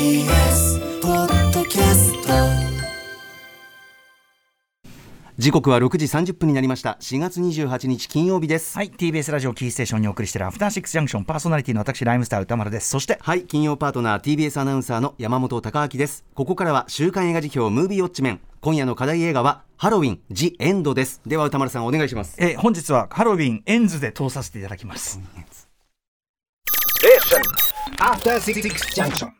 TBS ポッドキャスト。時刻は6時30分になりました。4月28日金曜日です。はい TBS ラジオキーステーションにお送りしているアフターシックスジャンクション。パーソナリティの私ライムスター歌丸です。そしてはい金曜パートナー TBS アナウンサーの山本貴明です。ここからは週刊映画辞表ムービーウォッチメン。今夜の課題映画はハロウィンジエンドです。では歌丸さんお願いします。えー本日はハロウィンエンズで通させていただきます、After Six Junction.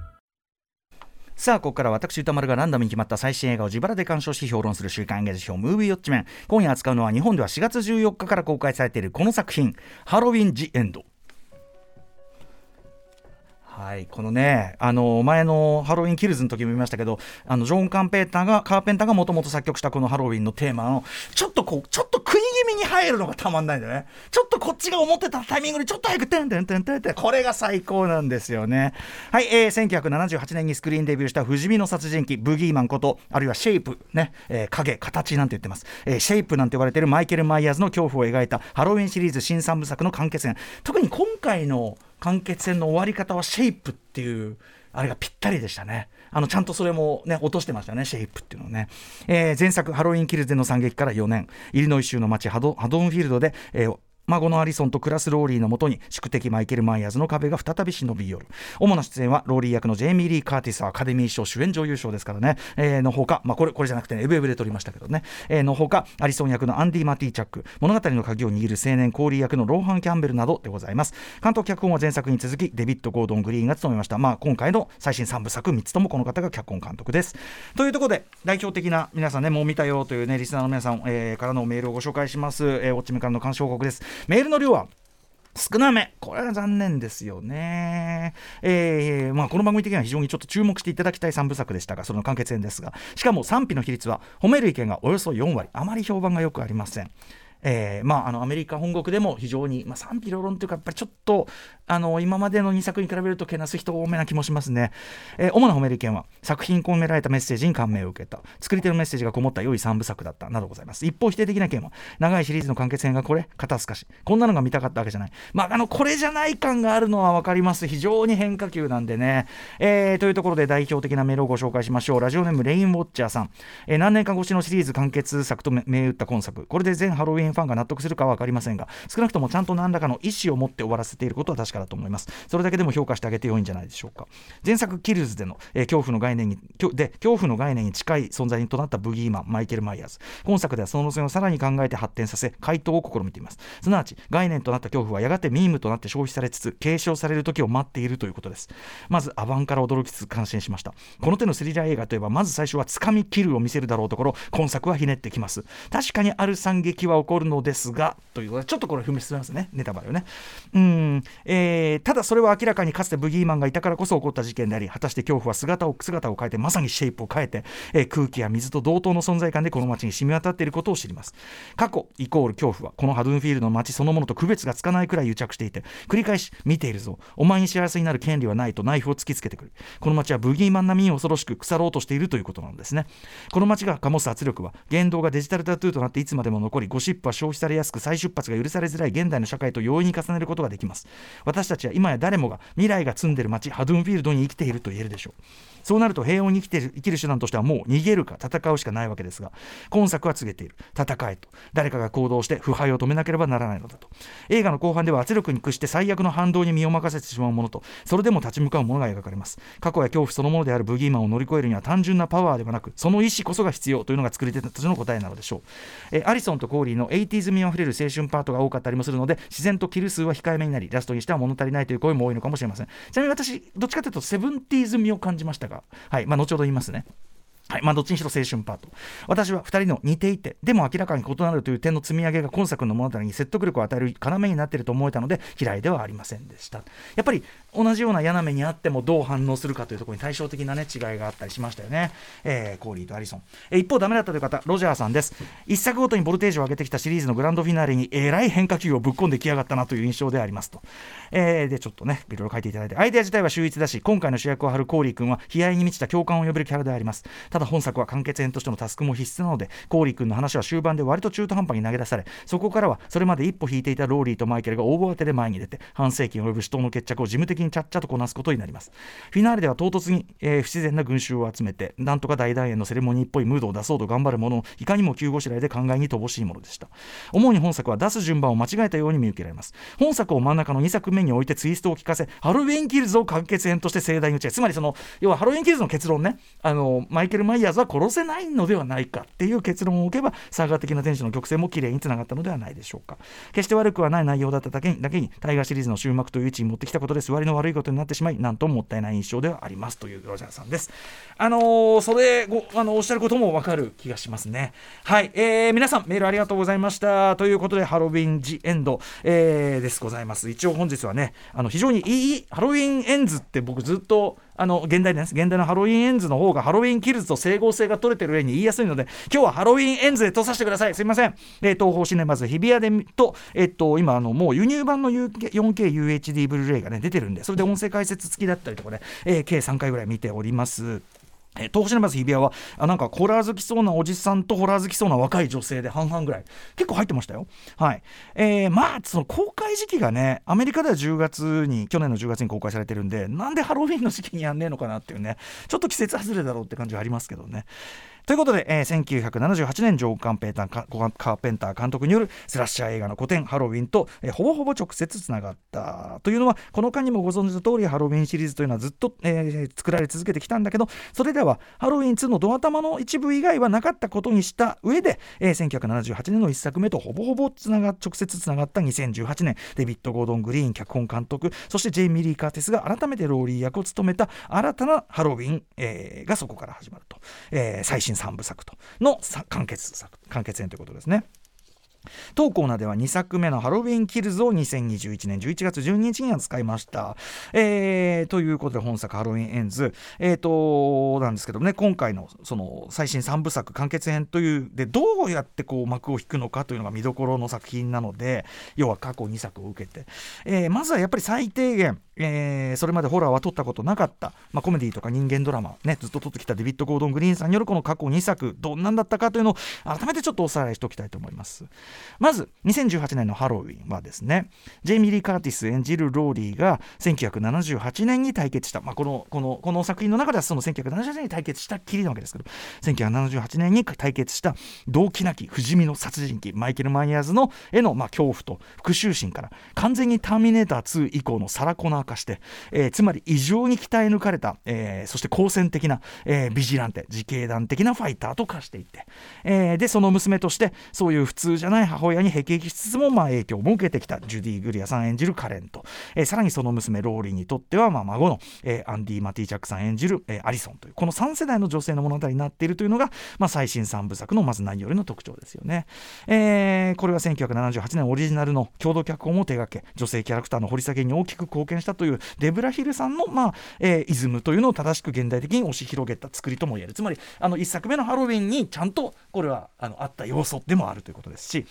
さあここから私歌丸がランダムに決まった最新映画を自腹で鑑賞し評論する週刊映画辞表ムービーウォッチメン。今夜扱うのは日本では4月14日から公開されているこの作品。ハロウィン・ジ・エンド。はいこのねあの前のハロウィン・キルズの時も見ましたけどあのジョン・カンペーターがカーペンターがもともと作曲したこのハロウィンのテーマのちょっとこうちょっと食い気味に入るのがたまんないんだよね。ちょっとこっちが思ってたタイミングでちょっと早くてんてんてんてんってこれが最高なんですよねはい、えー、1978年にスクリーンデビューした不死身の殺人鬼ブギーマンことあるいはシェイプね、えー影形なんて言ってます、えーシェイプなんて言われてるマイケル・マイヤーズの恐怖を描いたハロウィンシリーズ新三部作の完結編特に今回の完結編の終わり方はシェイプっていうあれがぴったりでしたね。あのちゃんとそれもね落としてましたね、シェイプっていうのね。えー前作、ハロウィン・キルズでの惨劇から4年、イリノイ州の町ハドハドンフィールドで、えー孫のアリソンと暮らすローリーのもとに宿敵マイケル・マイヤーズの影が再び忍び寄る。主な出演はローリー役のジェイミー・リー・カーティスアカデミー賞主演女優賞ですからね、えーのほか、まあ、これこれじゃなくて、ね、エブエブで獲りましたけどね、えーのほかアリソン役のアンディ・マティチャック物語の鍵を握る青年コーリー役のローハン・キャンベルなどでございます。監督脚本は前作に続きデビッド・ゴードン・グリーンが務めました、まあ、今回の最新3部作3つともこの方が脚本監督です。というところで代表的な皆さんねもう見たよというねリスナーの皆さん、えーからのメールをご紹介します、えー、ウォッチメからの監視報告です。メールの量は少なめ、これは残念ですよね。えーまあ、この番組的には非常にちょっと注目していただきたい3部作でしたが、その完結編ですが、しかも賛否の比率は褒める意見がおよそ4割、あまり評判が良くありません。えーまあ、あのアメリカ本国でも非常に、まあ、賛否両論というか、やっぱりちょっとあの今までの2作に比べるとけなす人多めな気もしますね。えー主な褒める意見は、作品込められたメッセージに感銘を受けた、作り手のメッセージがこもった良い3部作だったなどございます。一方、否定的な意見は、長いシリーズの完結編がこれ、肩透かし、こんなのが見たかったわけじゃない。まあ、あのこれじゃない感があるのは分かります。非常に変化球なんでね。えーというところで代表的なメールをご紹介しましょう。ラジオネームレインウォッチャーさん。えー何年か越しのシリーズ完結作と銘打った今作。これで全ハロウィンファンが納得するかは分かりませんが、少なくともちゃんと何らかの意思を持って終わらせていることは確かだと思います。それだけでも評価してあげて良いんじゃないでしょうか。前作キルズでの、えー恐怖の概念にで恐怖の概念に近い存在となったブギーマンマイケル・マイヤーズ。今作ではその路線をさらに考えて発展させ回答を試みています。すなわち概念となった恐怖はやがてミームとなって消費されつつ継承される時を待っているということです。まずアバンから驚きつつ感心しました。この手のスリラー映画といえばまず最初はつかみキルを見せるだろうところ今作はひねってきます。確かにある惨劇は起こるのですがということでちょっとこれ踏み進めますねネタバレをねうん、えーただそれは明らかにかつてブギーマンがいたからこそ起こった事件であり果たして恐怖は姿を姿を変えてまさにシェイプを変えて、えー空気や水と同等の存在感でこの街に染み渡っていることを知ります過去イコール恐怖はこのハドゥンフィールドの街そのものと区別がつかないくらい癒着していて繰り返し見ているぞお前に幸せになる権利はないとナイフを突きつけてくるこの街はブギーマン並みに恐ろしく腐ろうとしているということなのですねこの街が醸す圧力は言動がデジタルタトゥーとなっていつまでも残りゴシップは消費されやすく再出発が許されづらい現代の社会と容易に重ねることができます。私たちは今や誰もが未来が住んでる街ハドゥンフィールドに生きていると言えるでしょう。そうなると平穏に生きてる生きる手段としてはもう逃げるか戦うしかないわけですが今作は告げている。戦えと。誰かが行動して腐敗を止めなければならないのだと。映画の後半では圧力に屈して最悪の反動に身を任せてしまうものと。それでも立ち向かうものが描かれます。過去や恐怖そのものであるブギーマンを乗り越えるには単純なパワーではなくその意志こそが必要というのが作り手たちの答えなのでしょう。えアリソンとコーリーの 80s 味あふれる青春パートが多かったりもするので自然とキル数は控えめになりラストにしては物足りないという声も多いのかもしれません。ちなみに私どっちかというと 70s 味を感じましたがはいまあ後ほど言いますね。はいまあ、どっちにしろ青春パート。私は2人の似ていてでも明らかに異なるという点の積み上げが今作の物語に説得力を与える要になっていると思えたので嫌いではありませんでした。やっぱり同じような嫌な目にあってもどう反応するかというところに対照的な、ね、違いがあったりしましたよね、えー、コーリーとアリソン、えー、一方ダメだったという方ロジャーさんです。一作ごとにボルテージを上げてきたシリーズのグランドフィナーレにえらい変化球をぶっ込んできやがったなという印象でありますと、えー、でちょっとねいろいろ書いていただいて。アイデア自体は秀逸だし今回の主役を張るコーリー君は悲哀に満ちた共感を呼べるキャラであります。ただ本作は完結編としてのタスクも必須なのでコーリー君の話は終盤で割と中途半端に投げ出されそこからはそれまで一歩引いていたローリーとマイケルが大慌てで前に出て半世紀に及ぶ死闘の決着を事務的にちゃっちゃとこなすことになります。フィナーレでは唐突に、えー、不自然な群衆を集めてなんとか大団円のセレモニーっぽいムードを出そうと頑張るもののいかにも急ごしらえで考えに乏しいものでした。主に本作は出す順番を間違えたように見受けられます。本作を真ん中の2作目に置いてツイストを利かせハロウィンキルズを完結編として盛大に打ち上げつまりその要はハロウィンキルズの結論ね。あのマイケル・マイヤーズは殺せないのではないかっていう結論を置けばサーガ的な天使の曲線も綺麗につながったのではないでしょうか。決して悪くはない内容だっただけにだけにタイガーシリーズの終幕という位置に持ってきたことで座りの悪いことになってしまいなんとももったいない印象ではあります。というロジャーさんです。あのー、それごあのおっしゃることもわかる気がしますね。はい、えー、皆さんメールありがとうございました。ということでハロウィンジエンド、えー、ですございます。一応本日はねあの非常にいいハロウィンエンズって僕ずっとあの原題です原題のハロウィンエンズの方がハロウィンキルズと整合性が取れてる上に言いやすいので今日はハロウィンエンズで通させてください。すいません、えー、 TOHOシネマズ日比谷でと、えっと、今あのもう輸入版の 4KUHD ブルーレイがね出てるんでそれで音声解説付きだったりとかね、えー、計3回ぐらい見ております。え東シネマス日比谷はあなんかホラー好きそうなおじさんとホラー好きそうな若い女性で半々ぐらい。結構入ってましたよ。はい。えー、まあその公開時期がねアメリカでは10月に去年の10月に公開されてるんでなんでハロウィンの時期にやんねえのかなっていうねちょっと季節外れだろうって感じはありますけどね。ということで、えー、1978年ジョー・カンペーターカーペンター監督によるスラッシャー映画の古典ハロウィンと、えー、ほぼほぼ直接つながったというのはこの間にもご存知の通りハロウィンシリーズというのはずっと、えー、作られ続けてきたんだけどそれではハロウィン2のド頭の一部以外はなかったことにした上で、えー、1978年の1作目とほぼほぼつなが直接つながった2018年デビッド・ゴードン・グリーン脚本監督そしてジェイミー・リー・カーティスが改めてローリー役を務めた新たなハロウィン、えー、がそこから始まると、えー、最新3部作との完結作完結編ということですね。当コーナーでは2作目のハロウィンキルズを2021年11月12日に扱いました。えー、ということで本作ハロウィンエンズ、えーと、なんですけどね今回のその最新3部作完結編というでどうやってこう幕を引くのかというのが見どころの作品なので要は過去2作を受けて、えー、まずはやっぱり最低限えー、それまでホラーは撮ったことなかった、まあ、コメディとか人間ドラマ、ね、ずっと撮ってきたデビッド・ゴードン・グリーンさんによるこの過去2作どんなんだったかというのを改めてちょっとおさらいしておきたいと思います。まず2018年のハロウィンはですねジェイミリー・カーティス演じるローリーが1978年に対決した、まあ、このこのこの作品の中ではその1978年に対決したきりなわけですけど1978年に対決した動機なき不死身の殺人鬼マイケル・マイヤーズのへの、まあ、恐怖と復讐心から完全にターミネーター2以降のサラコナー化して、えー、つまり異常に鍛え抜かれた、えー、そして好戦的な、えー、ビジランテ自警団的なファイターと化していって、えー、でその娘としてそういう普通じゃない母親に辟易しつつも、まあ、影響も受けてきたジュディ・グリアさん演じるカレンと、えー、さらにその娘ローリーにとっては、まあ、孫の、えー、アンディ・マティ・チャックさん演じる、えー、アリソンというこの3世代の女性の物語になっているというのが、まあ、最新3部作のまず内容の特徴ですよね、えー、これは1978年オリジナルの共同脚本を手掛け女性キャラクターの掘り下げに大きく貢献したというデブラヒルさんの、まあえー、イズムというのを正しく現代的に押し広げた作りとも言える。つまりあの1作目のハロウィンにちゃんとこれはあのあった要素でもあるということですし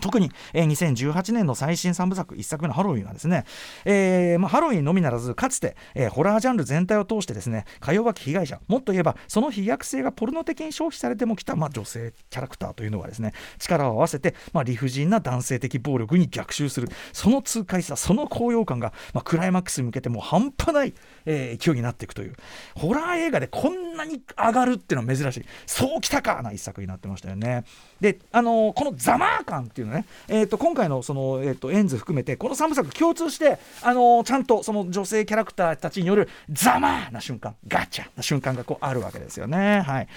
特に、えー、2018年の最新3部作1作目のハロウィンはですね、えーまあ、ハロウィンのみならずかつて、えー、ホラージャンル全体を通してですねか弱き被害者もっと言えばその飛躍性がポルノ的に消費されてもきた、まあ、女性キャラクターというのがですね力を合わせて、まあ、理不尽な男性的暴力に逆襲するその痛快さその高揚感が、まあ、クライマックスに向けてもう半端ない、えー、勢いになっていくというホラー映画でこんなに上がるっていうのは珍しい。そうきたかな一作になってましたよね。であのー、このザマー感っていうのね、えーと、今回のその、えーと、エンズ含めてこの3部作共通して、あのー、ちゃんとその女性キャラクターたちによるざまーな瞬間ガチャな瞬間がこうあるわけですよね。はい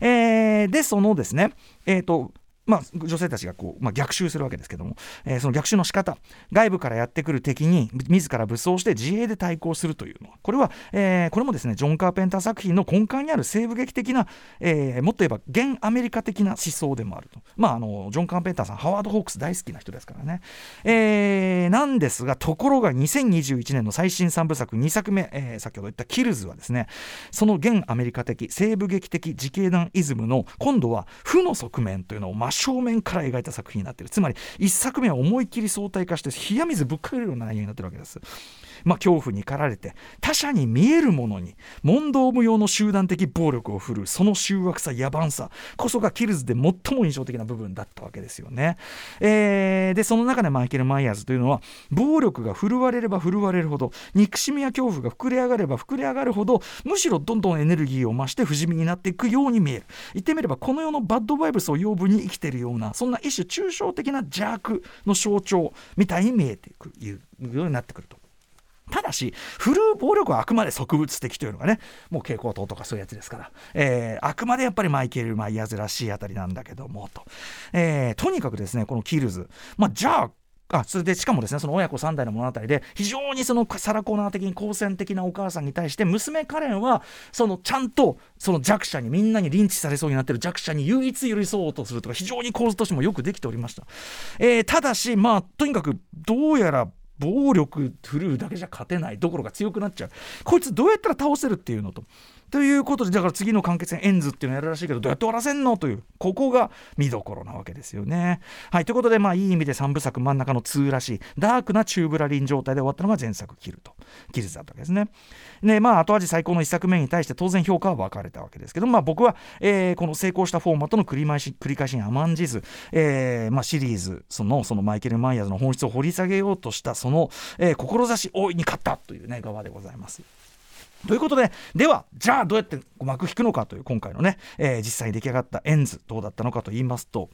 えー、でそのですねえーとまあ、女性たちがこう、まあ、逆襲するわけですけども、えー、その逆襲の仕方外部からやってくる敵に自ら武装して自衛で対抗するというのはこれは、えー、これもですねジョン・カーペンター作品の根幹にある西部劇的な、えー、もっと言えば現アメリカ的な思想でもあると、まあ、あのジョン・カーペンターさんハワード・ホークス大好きな人ですからね、えー、なんですがところが2021年の最新3部作2作目、えー、先ほど言った「キルズ」はですねその現アメリカ的西部劇的自警団イズムの今度は負の側面というのを真正面から描いた作品になっている。つまり1作目は思い切り相対化して冷や水ぶっかけるような内容になってるわけです。まあ、恐怖に駆られて他者に見えるものに問答無用の集団的暴力を振るうその醜悪さ野蛮さこそがキルズで最も印象的な部分だったわけですよね、えー、でその中でマイケル・マイヤーズというのは暴力が振るわれれば振るわれるほど憎しみや恐怖が膨れ上がれば膨れ上がるほどむしろどんどんエネルギーを増して不死身になっていくように見える言ってみればこの世のバッドバイブスを養分に生きているようなそんな一種抽象的な邪悪の象徴みたいに見えていくいうようになってくると。ただし、フル暴力はあくまで植物的というのがね、もう蛍光灯とかそういうやつですから、えー、あくまでやっぱりマイケル・マイヤーズらしいあたりなんだけども、と。えー、とにかくですね、このキルズ、まあ、じゃあ、あそれでしかもですねその親子3代の物語で非常にそのサラコーナー的に好戦的なお母さんに対して娘カレンはそのちゃんとその弱者にみんなにリンチされそうになってる弱者に唯一寄り添おうとするとか非常に構図としてもよくできておりました、えー、ただしまあとにかくどうやら暴力振るうだけじゃ勝てないどころか強くなっちゃう。こいつどうやったら倒せるっていうのと。ということでだから次の完結戦エンズっていうのやるらしいけどどうやって終わらせんの？というここが見どころなわけですよね。はいということでまあいい意味で3部作真ん中の2らしいダークなチューブラリン状態で終わったのが前作キルとキルズだったわけですね。でまあ後味最高の1作目に対して当然評価は分かれたわけですけどまあ僕は、えー、この成功したフォーマットの繰り返し繰り返しに甘んじず、えーまあ、シリーズそのそのマイケル・マイヤーズの本質を掘り下げようとしたその、えー、志大いに勝ったというね側でございます。ということで、では、じゃあどうやって幕引くのかという今回のね、えー、実際に出来上がったエンズ、どうだったのかと言いますと、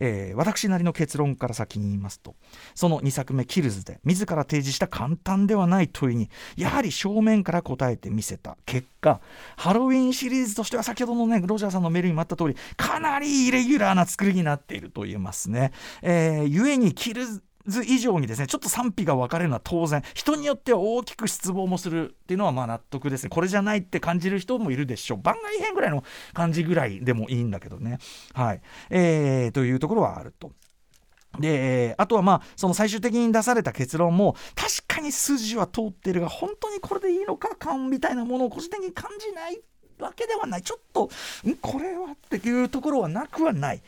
えー、私なりの結論から先に言いますとその2作目「キルズ」で自ら提示した簡単ではない問いにやはり正面から答えてみせた結果ハロウィンシリーズとしては先ほどのねロジャーさんのメールにもあった通りかなりイレギュラーな作りになっていると言えますね。えー、故にキルズ図以上にですねちょっと賛否が分かれるのは当然人によっては大きく失望もするっていうのはまあ納得ですね。これじゃないって感じる人もいるでしょう。番外編ぐらいの感じぐらいでもいいんだけどね。はい。えー、というところはあると。であとはまあその最終的に出された結論も確かに筋は通ってるが本当にこれでいいのか感みたいなものを個人的に感じないっわけではない。ちょっとん？これはっていうところはなくはない。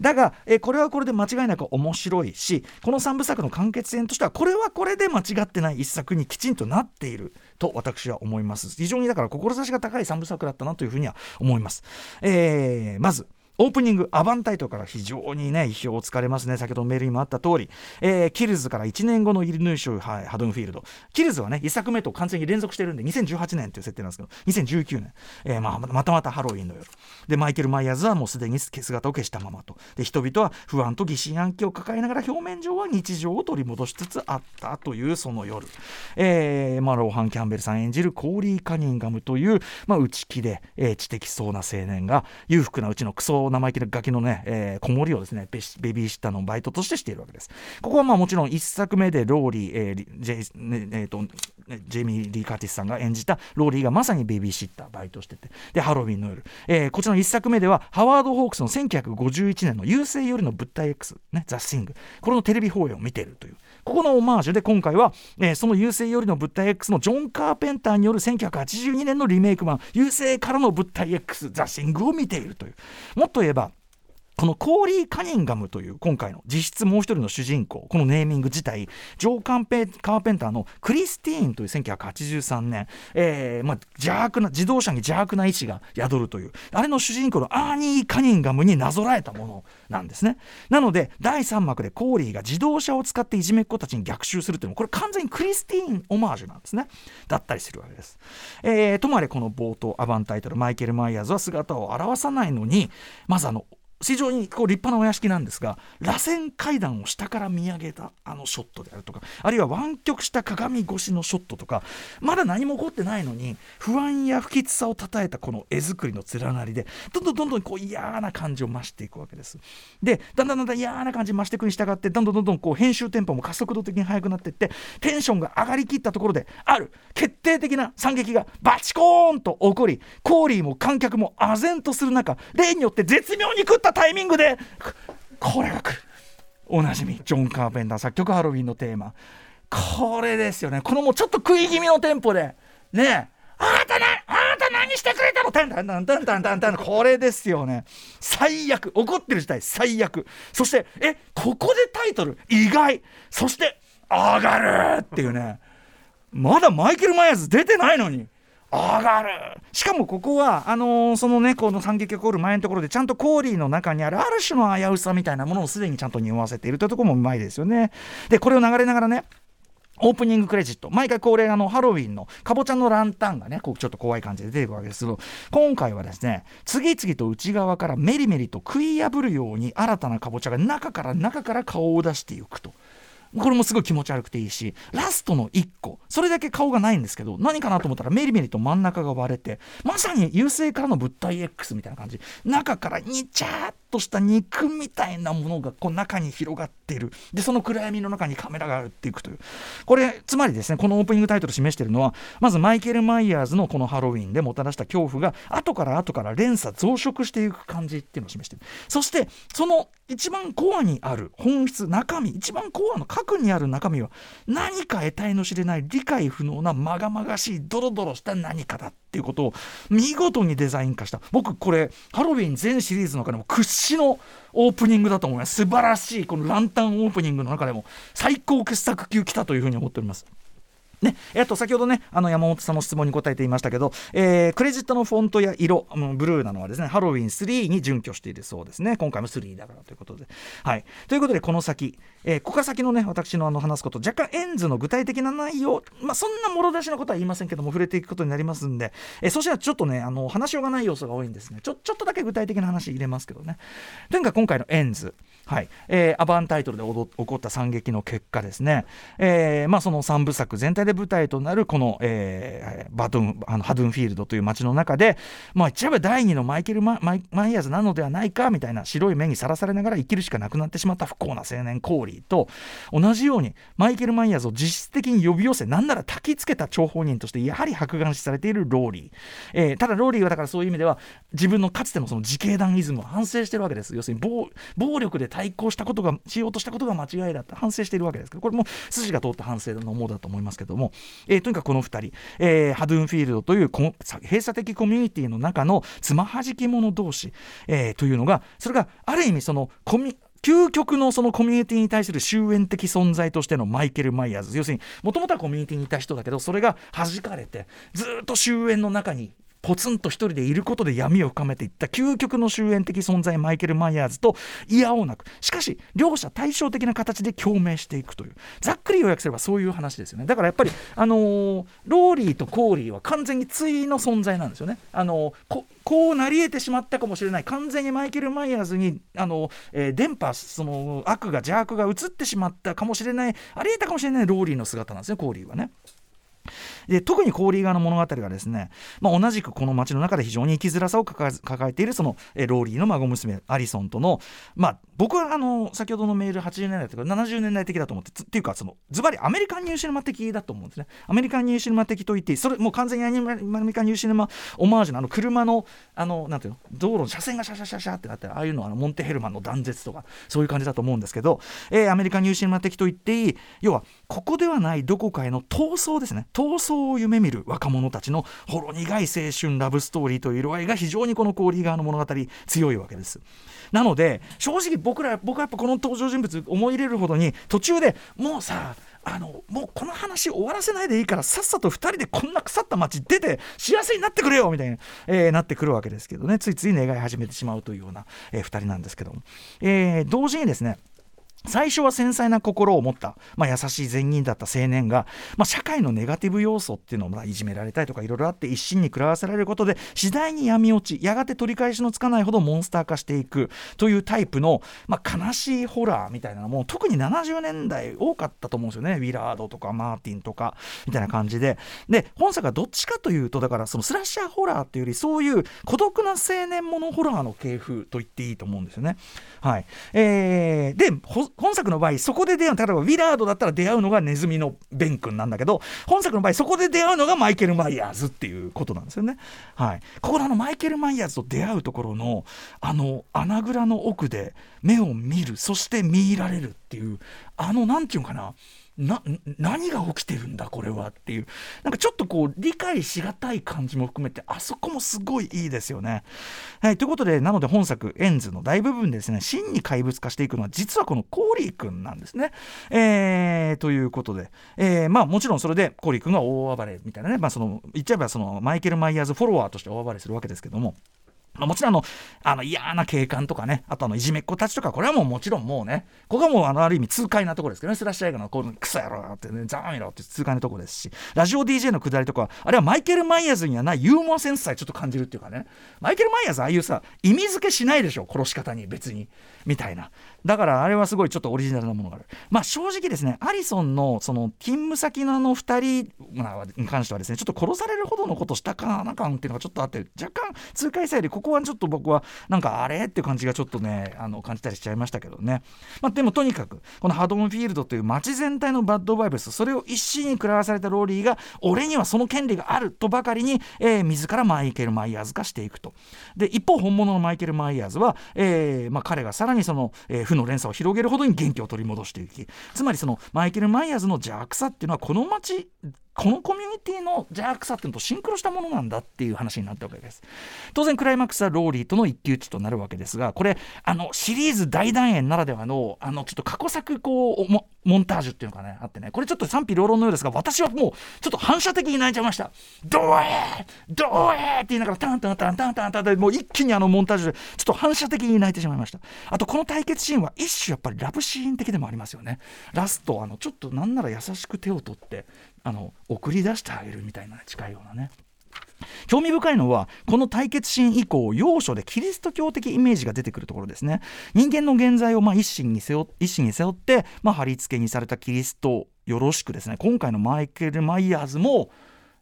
だが、えこれはこれで間違いなく面白いしこの3部作の完結編としてはこれはこれで間違ってない一作にきちんとなっていると私は思います。非常にだから志が高い3部作だったなというふうには思います、えー、まずオープニング、アバンタイトから非常にね、意表をつかれますね。先ほどメールにもあった通り、えー、キルズから1年後のイルヌーシュ、はい、ハドンフィールド。キルズはね、1作目と完全に連続してるんで、2018年という設定なんですけど、2019年、えー、まあ、またまたハロウィンの夜。で、マイケル・マイヤーズはもうすでに姿を消したままと。で、人々は不安と疑心暗鬼を抱えながら表面上は日常を取り戻しつつあったというその夜。えー、まあ、ローハン・キャンベルさん演じるコーリー・カニンガムという、まあ、内気で、えー、知的そうな青年が、裕福なうちのクソ生意気なガキのね、えー、子守をですねベビーシッターのバイトとしてしているわけです。ここはまあもちろん1作目でローリー、えージェねえーと、ジェイミー・リー・カーティスさんが演じたローリーがまさにベビーシッターバイトしててでハロウィンの夜、えー、こちらの1作目ではハワード・ホークスの1951年の優勢よりの物体 X、ね、ザ・シング。これのテレビ放映を見ているという。ここのオマージュで今回は、えー、その優勢よりの物体 X のジョン・カーペンターによる1982年のリメイク版優勢からの物体 X ザ・シングを見ているという。もっと言えばこのコーリー・カニンガムという今回の実質もう一人の主人公このネーミング自体ジョー・カンペカーペンターのクリスティーンという1983年、えーまあ、邪悪な自動車に邪悪な意志が宿るというあれの主人公のアーニー・カニンガムになぞらえたものなんですね。なので第3幕でコーリーが自動車を使っていじめっ子たちに逆襲するというのはこれ完全にクリスティーンオマージュなんですね。だったりするわけです、えー、ともあれこの冒頭アバンタイトルマイケル・マイヤーズは姿を現さないのにまずあの非常にこう立派なお屋敷なんですが螺旋階段を下から見上げたあのショットであるとかあるいは湾曲した鏡越しのショットとかまだ何も起こってないのに不安や不吉さをたたえたこの絵作りの連なりでどんどんどんどんこう嫌な感じを増していくわけです。でだんだんだんだん嫌な感じ増していくに従ってどんどんどんどんこう編集テンポも加速度的に速くなっていってテンションが上がりきったところである決定的な惨劇がバチコーンと起こりコーリーも観客も唖然とする中例によって絶妙に食ったタイミングでこれが来るおなじみジョン・カーペンター作曲ハロウィンのテーマ。これですよね。このもうちょっと食い気味のテンポで。ねえ。あなたなあなた何してくれたの？タンタンタンタンタンタンタン。これですよね。最悪。怒ってる事態。最悪。そしてえここでタイトル。意外。そして上がるっていうね。まだマイケル・マイヤーズ出てないのに。上がる。しかもここはあのー、その猫の惨劇が起こる前のところでちゃんとコーリーの中にあるある種の危うさみたいなものをすでにちゃんと匂わせているというところもうまいですよね。でこれを流れながらねオープニングクレジット。毎回恒例あのハロウィンのかぼちゃのランタンがねこうちょっと怖い感じで出てくるわけですけど今回はですね次々と内側からメリメリと食い破るように新たなかぼちゃが中から中から顔を出していくと。これもすごい気持ち悪くていいしラストの1個それだけ顔がないんですけど何かなと思ったらメリメリと真ん中が割れてまさに優勢からの物体 X みたいな感じ。中からにちゃーっとした肉みたいなものがこう中に広がっている。でその暗闇の中にカメラがあるっていくという。これつまりですねこのオープニングタイトル示しているのはまずマイケル・マイヤーズのこのハロウィンでもたらした恐怖が後から後から連鎖増殖していく感じっていうのを示している。そしてその一番コアにある本質中身一番コアの核にある中身は何か得体の知れない理解不能なまがまがしいドロドロした何かだっっていうことを見事にデザイン化した僕これハロウィン全シリーズの中でも屈指のオープニングだと思います素晴らしいこのランタンオープニングの中でも最高傑作級来たというふうに思っております。ね、えっと、先ほどね、あの山本さんの質問に答えていましたけど、えー、クレジットのフォントや色、うん、ブルーなのはですね、ハロウィン3に準拠しているそうですね。今回も3だからということで。はい。ということで、この先、えー、ここから先のね、私のあの話すこと、若干エンズの具体的な内容、まあ、そんなもろ出しのことは言いませんけども、触れていくことになりますんで、えー、そしたらちょっとね、あの、話しようがない要素が多いんですね。ちょ、ちょっとだけ具体的な話入れますけどね。とにかく今回のエンズ、はい、えー、アバンタイトルで起こった惨劇の結果ですね、えー、まあ、その3部作全体で舞台となるこの、えー、バトンあのハドゥンフィールドという街の中で、まあ、一応第2のマイケルマ・マイマイヤーズなのではないかみたいな白い目にさらされながら生きるしかなくなってしまった不幸な青年コーリーと同じようにマイケル・マイヤーズを実質的に呼び寄せなんなら焚きつけた張本人としてやはり白眼視されているローリー、えー、ただローリーはだからそういう意味では自分のかつてのその自警団イズムを反省してるわけです。要するに暴暴力で対抗したことがしようとしたことが間違いだって反省しているわけです。けどこれも筋が通った反省のものだと思いますけども、えー、とにかくこの2人、えー、ハドゥンフィールドという閉鎖的コミュニティの中のつまはじき者同士、えー、というのがそれがある意味そのコミュニティ究極のそのコミュニティに対する終焉的存在としてのマイケル・マイヤーズ。要するにもともとはコミュニティにいた人だけどそれが弾かれてずっと周縁の中にポツンと一人でいることで闇を深めていった。究極の周縁的存在マイケル・マイヤーズといやおうなく。しかし両者対照的な形で共鳴していくという。ざっくり要約すればそういう話ですよね。だからやっぱり、あのー、ローリーとコーリーは完全に対の存在なんですよね。あのーこうなり得てしまったかもしれない。完全にマイケル・マイヤーズにあの、えー、伝播その悪が邪悪が移ってしまったかもしれない。あり得たかもしれないローリーの姿なんですねコーリーはね。で特にコーリー側の物語がですね、まあ、同じくこの街の中で非常に生きづらさを抱えているそのえローリーの孫娘アリソンとの、まあ、僕はあの先ほどのメール80年代とか70年代的だと思ってっていうかそのズバリアメリカンニューシネマ的だと思うんですね。アメリカンニューシネマ的と言ってそれもう完全にアメリカンニューシネマオマージュのあの車のあのなんていうの？道路の車線がシャシャシャシャってなってああいうのはあのモンテヘルマンの断絶とかそういう感じだと思うんですけど、えー、アメリカンニューシネマ的と言っていい。要はここではないどこかへの逃走ですね。逃走、逃走を夢見る若者たちのほろ苦い青春ラブストーリーという色合いが非常にこのコーリー側の物語強いわけです。なので正直僕ら僕はやっぱこの登場人物思い入れるほどに途中でもうさあのもうこの話終わらせないでいいからさっさと2人でこんな腐った街出て幸せになってくれよみたいな、えーなってくるわけですけどね。ついつい願い始めてしまうというような、え2人なんですけども、えー同時にですね最初は繊細な心を持った、まあ、優しい善人だった青年が、まあ、社会のネガティブ要素っていうのをまいじめられたりとかいろいろあって一心に食らわせられることで次第に闇落ちやがて取り返しのつかないほどモンスター化していくというタイプの、まあ、悲しいホラーみたいなのも特に70年代多かったと思うんですよね。ウィラードとかマーティンとかみたいな感じで。で本作はどっちかというとだからそのスラッシャーホラーっていうよりそういう孤独な青年ものホラーの系譜と言っていいと思うんですよね。はい。えーで本作の場合そこで出会う例えばウィラードだったら出会うのがネズミのベン君なんだけど本作の場合そこで出会うのがマイケル・マイヤーズっていうことなんですよね。はい、ここのあのマイケル・マイヤーズと出会うところのあの穴蔵の奥で目を見るそして見入られるっていうあの何て言うのかなな何が起きてるんだこれはっていうなんかちょっとこう理解しがたい感じも含めてあそこもすごいいいですよね。はい、ということでなので本作「エンズ」の大部分でですね真に怪物化していくのは実はこのコーリー君なんですね。えー、ということで、えー、まあもちろんそれでコーリー君が大暴れみたいなね、まあ、その言っちゃえばそのマイケル・マイヤーズフォロワーとして大暴れするわけですけども。まあもちろんあのあの嫌な警官とかね、あとあのいじめっ子たちとか、これはもうもちろんもうね、ここはもうあのある意味痛快なところですけどね、スラッシャー映画のこのクソ野郎ってね、ざーみろって痛快なところですし、ラジオ DJ のくだりとか、あれはマイケル・マイヤーズにはないユーモアセンスさえちょっと感じるっていうかね、マイケル・マイヤーズああいうさ、意味付けしないでしょ、殺し方に別に、みたいな。だからあれはすごいちょっとオリジナルなものがある。まあ正直ですね、アリソンのその勤務先のあの2人に関してはですね、ちょっと殺されるほどのことしたかな感っていうのがちょっとあって、若干痛快さよりここはちょっと僕はなんかあれって感じがちょっとね、あの感じたりしちゃいましたけどね。まあでもとにかく、このハドンフィールドという街全体のバッドバイブス、それを一心に食らわされたローリーが、俺にはその権利があるとばかりに、えー、自らマイケル・マイヤーズ化していくと。で、一方本物のマイケル・マイヤーズは、えーまあ、彼がさらにその、えー負の連鎖を広げるほどに元気を取り戻していきつまりそのマイケル・マイヤーズの邪悪さっていうのはこの街このコミュニティの邪悪さっていうのとシンクロしたものなんだっていう話になったわけです当然クライマックスはローリーとの一騎打ちとなるわけですがこれあのシリーズ大団円ならではのあのちょっと過去作こうモモンタージュっていうのがねあってね。これちょっと賛否両論のようですが私はもうちょっと反射的に泣いちゃいました。どうえどえって言いながらタンタンタンタンタンタンでもう一気にあのモンタージュでちょっと反射的に泣いてしまいましたあとこの対決シーンは一種やっぱりラブシーン的でもありますよねラストあのちょっとなんなら優しく手を取ってあの送り出してあげるみたいな近いようなね興味深いのはこの対決シーン以降要所でキリスト教的イメージが出てくるところですね。人間の現在をまあ一心に背負一心に背負って、まあ、貼り付けにされたキリストよろしくですね。今回のマイケル・マイヤーズも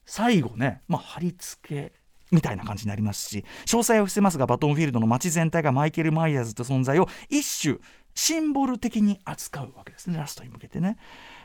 最後ね、まあ、貼り付けみたいな感じになりますし詳細は伏せますがバトンフィールドの街全体がマイケル・マイヤーズという存在を一種シンボル的に扱うわけですね。ラストに向けてね。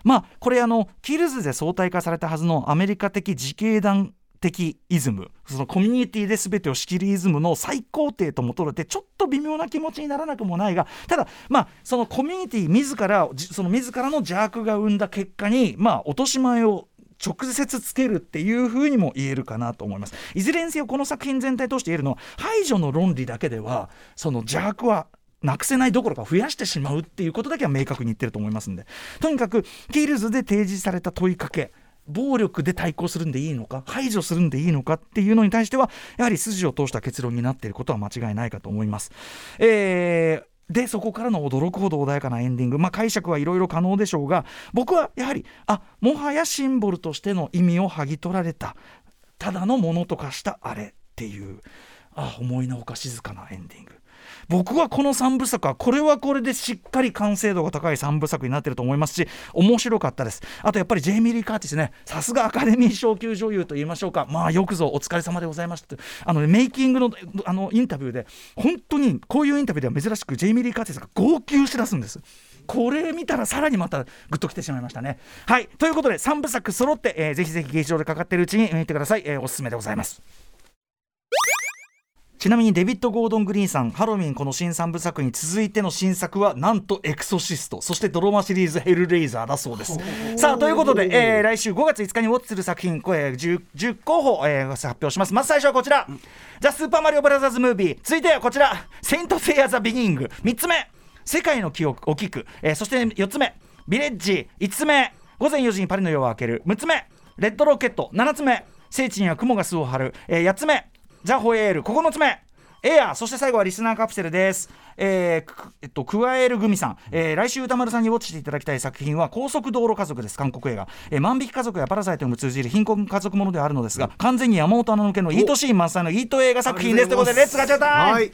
まあこれあのキルズで相対化されたはずのアメリカ的自警団的イズムそのコミュニティで全てを仕切るイズムの最高程とも取れてちょっと微妙な気持ちにならなくもないがただまあそのコミュニティ自らその自らの邪悪が生んだ結果にまあ落とし前を直接つけるっていうふうにも言えるかなと思います。いずれにせよこの作品全体通して言えるのは排除の論理だけではその邪悪はなくせないどころか増やしてしまうっていうことだけは明確に言ってると思いますんで。とにかくキールズで提示された問いかけ暴力で対抗するんでいいのか排除するんでいいのかっていうのに対してはやはり筋を通した結論になっていることは間違いないかと思います。えーでそこからの驚くほど穏やかなエンディング、まあ、解釈はいろいろ可能でしょうが僕はやはりあもはやシンボルとしての意味を剥ぎ取られたただのものと化したあれっていうあ思いのほか静かなエンディング僕はこの3部作はこれはこれでしっかり完成度が高い3部作になっていると思いますし面白かったです。あとやっぱりジェイミー・リー・カーティスねさすがアカデミー賞級女優と言いましょうか。まあよくぞお疲れ様でございました。あの、ね、メイキングのあのインタビューで本当にこういうインタビューでは珍しくジェイミー・リー・カーティスが号泣しだすんです。これ見たらさらにまたグッときてしまいましたね。はい。ということで3部作揃って、えーぜひぜひ劇場でかかっているうちに見てください、えーおすすめでございます。ちなみにデビッド・ゴードン・グリーンさんハロウィンこの新3部作に続いての新作はなんとエクソシスト。そしてドラマシリーズヘルレイザーだそうです。さあということで、えー来週5月5日にウォッチする作品これ 10, 10候補、えー発表します。まず最初はこちら「ザ・スーパーマリオブラザーズ・ムービー」続いてはこちら「セイント・セイヤ・ザ・ビギニング」3つ目「せかいのおきく」えーそして4つ目「ビレッジ」5つ目「午前4時にパリの夜は明ける」6つ目「レッドロケット」7つ目「聖地には雲が巣を張る」えー8つ目「ザ・ホエール」9つ目。エアーそして最後はリスナーカプセルです。えーくえっと、加える組さん、えー来週宇多丸さんにウォッチしていただきたい作品は高速道路家族です。韓国映画、えー万引き家族やパラサイトにも通じる貧困家族ものではあるのですが、完全に山本アナ向けのイートシーン満載のイート映画作品です。ということで Let's ガチャタイム、はい。さ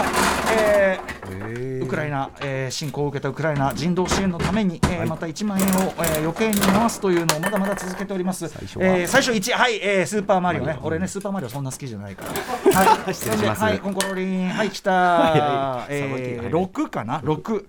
あ、えーウクライナ、えー侵攻を受けたウクライナ人道支援のために、えーまた1万円を、えー余計に回すというのをまだまだ続けております。最初は。えー最初1はい、えースーパーマリオね。俺ねスーパーマリオそんな好きじゃないから。はい。失礼します。はいコンコロリンはい来た、はいえー、さばきが早い6かな？6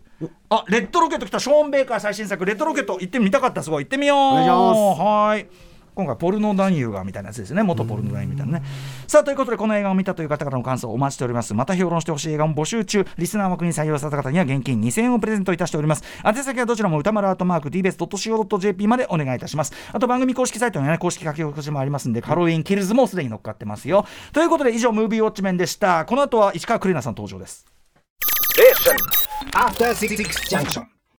あレッドロケット来た。ショーン・ベイカー最新作。レッドロケット行ってみたかった。すごい。行ってみよう。お願いします。はい今回ポルノ男優がみたいなやつですね。元ポルノ男優みたいなね。さあということでこの映画を見たという方からの感想をお待ちしております。また評論してほしい映画も募集中。リスナー枠に採用された方には現金2000円をプレゼントいたしております。宛先はどちらも歌丸アートマーク TBS.CO.JP までお願いいたします。あと番組公式サイトにはね公式書き起こしもありますんでハロウィンキルズもすでに乗っかってますよ。ということで以上ムービーウォッチメンでした。この後は石川クリナさん登場です。After Six Junction.